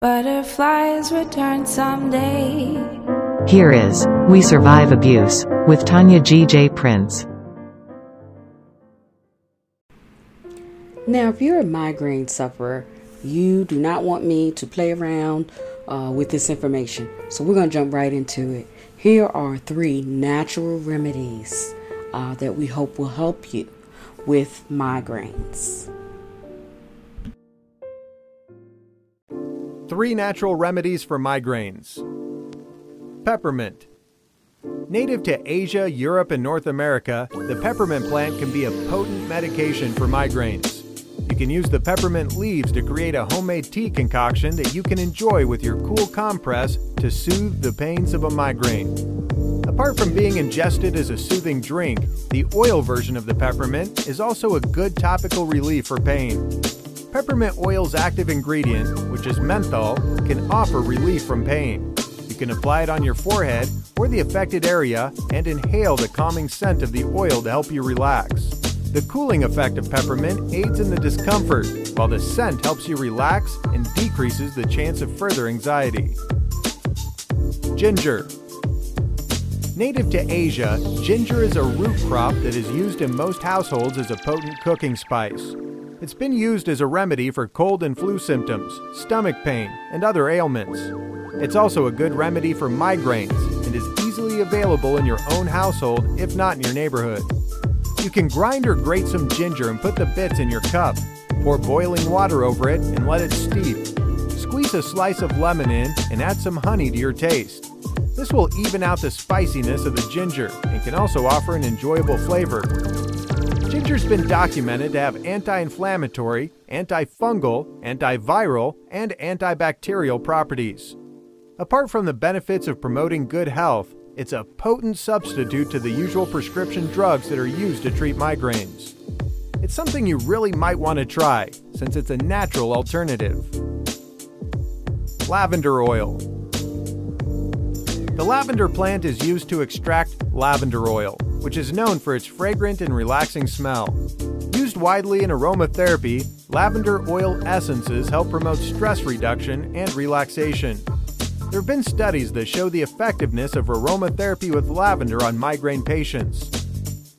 Butterflies return someday. Here is We Survive Abuse with Tonya G. J. Prince. Now, if you're a migraine sufferer, you do not want me to play around uh, with this information. So, we're going to jump right into it. Here are three natural remedies uh, that we hope will help you with migraines. Three natural remedies for migraines. Peppermint. Native to Asia, Europe, and North America, the peppermint plant can be a potent medication for migraines. You can use the peppermint leaves to create a homemade tea concoction that you can enjoy with your cool compress to soothe the pains of a migraine. Apart from being ingested as a soothing drink, the oil version of the peppermint is also a good topical relief for pain. Peppermint oil's active ingredient, which is menthol, can offer relief from pain. You can apply it on your forehead or the affected area and inhale the calming scent of the oil to help you relax. The cooling effect of peppermint aids in the discomfort, while the scent helps you relax and decreases the chance of further anxiety. Ginger. Native to Asia, ginger is a root crop that is used in most households as a potent cooking spice. It's been used as a remedy for cold and flu symptoms, stomach pain, and other ailments. It's also a good remedy for migraines and is easily available in your own household, if not in your neighborhood. You can grind or grate some ginger and put the bits in your cup. Pour boiling water over it and let it steep. Squeeze a slice of lemon in and add some honey to your taste. This will even out the spiciness of the ginger and can also offer an enjoyable flavor. Ginger's been documented to have anti inflammatory, antifungal, antiviral, and antibacterial properties. Apart from the benefits of promoting good health, it's a potent substitute to the usual prescription drugs that are used to treat migraines. It's something you really might want to try, since it's a natural alternative. Lavender oil. The lavender plant is used to extract lavender oil, which is known for its fragrant and relaxing smell. Used widely in aromatherapy, lavender oil essences help promote stress reduction and relaxation. There have been studies that show the effectiveness of aromatherapy with lavender on migraine patients.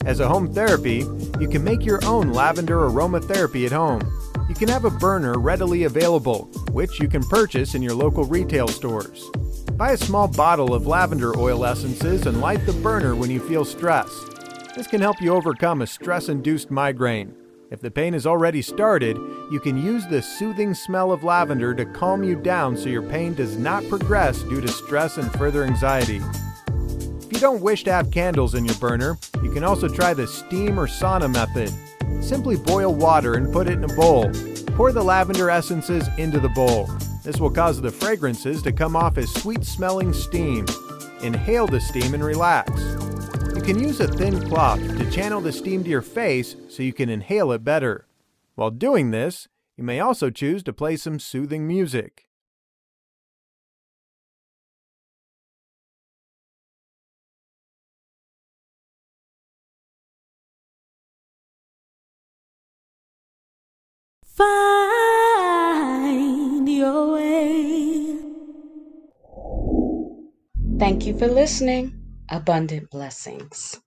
As a home therapy, you can make your own lavender aromatherapy at home. You can have a burner readily available, which you can purchase in your local retail stores. Buy a small bottle of lavender oil essences and light the burner when you feel stress. This can help you overcome a stress induced migraine. If the pain has already started, you can use the soothing smell of lavender to calm you down so your pain does not progress due to stress and further anxiety. If you don't wish to have candles in your burner, you can also try the steam or sauna method. Simply boil water and put it in a bowl. Pour the lavender essences into the bowl. This will cause the fragrances to come off as sweet smelling steam. Inhale the steam and relax. You can use a thin cloth to channel the steam to your face so you can inhale it better. While doing this, you may also choose to play some soothing music. Thank you for listening. Abundant blessings.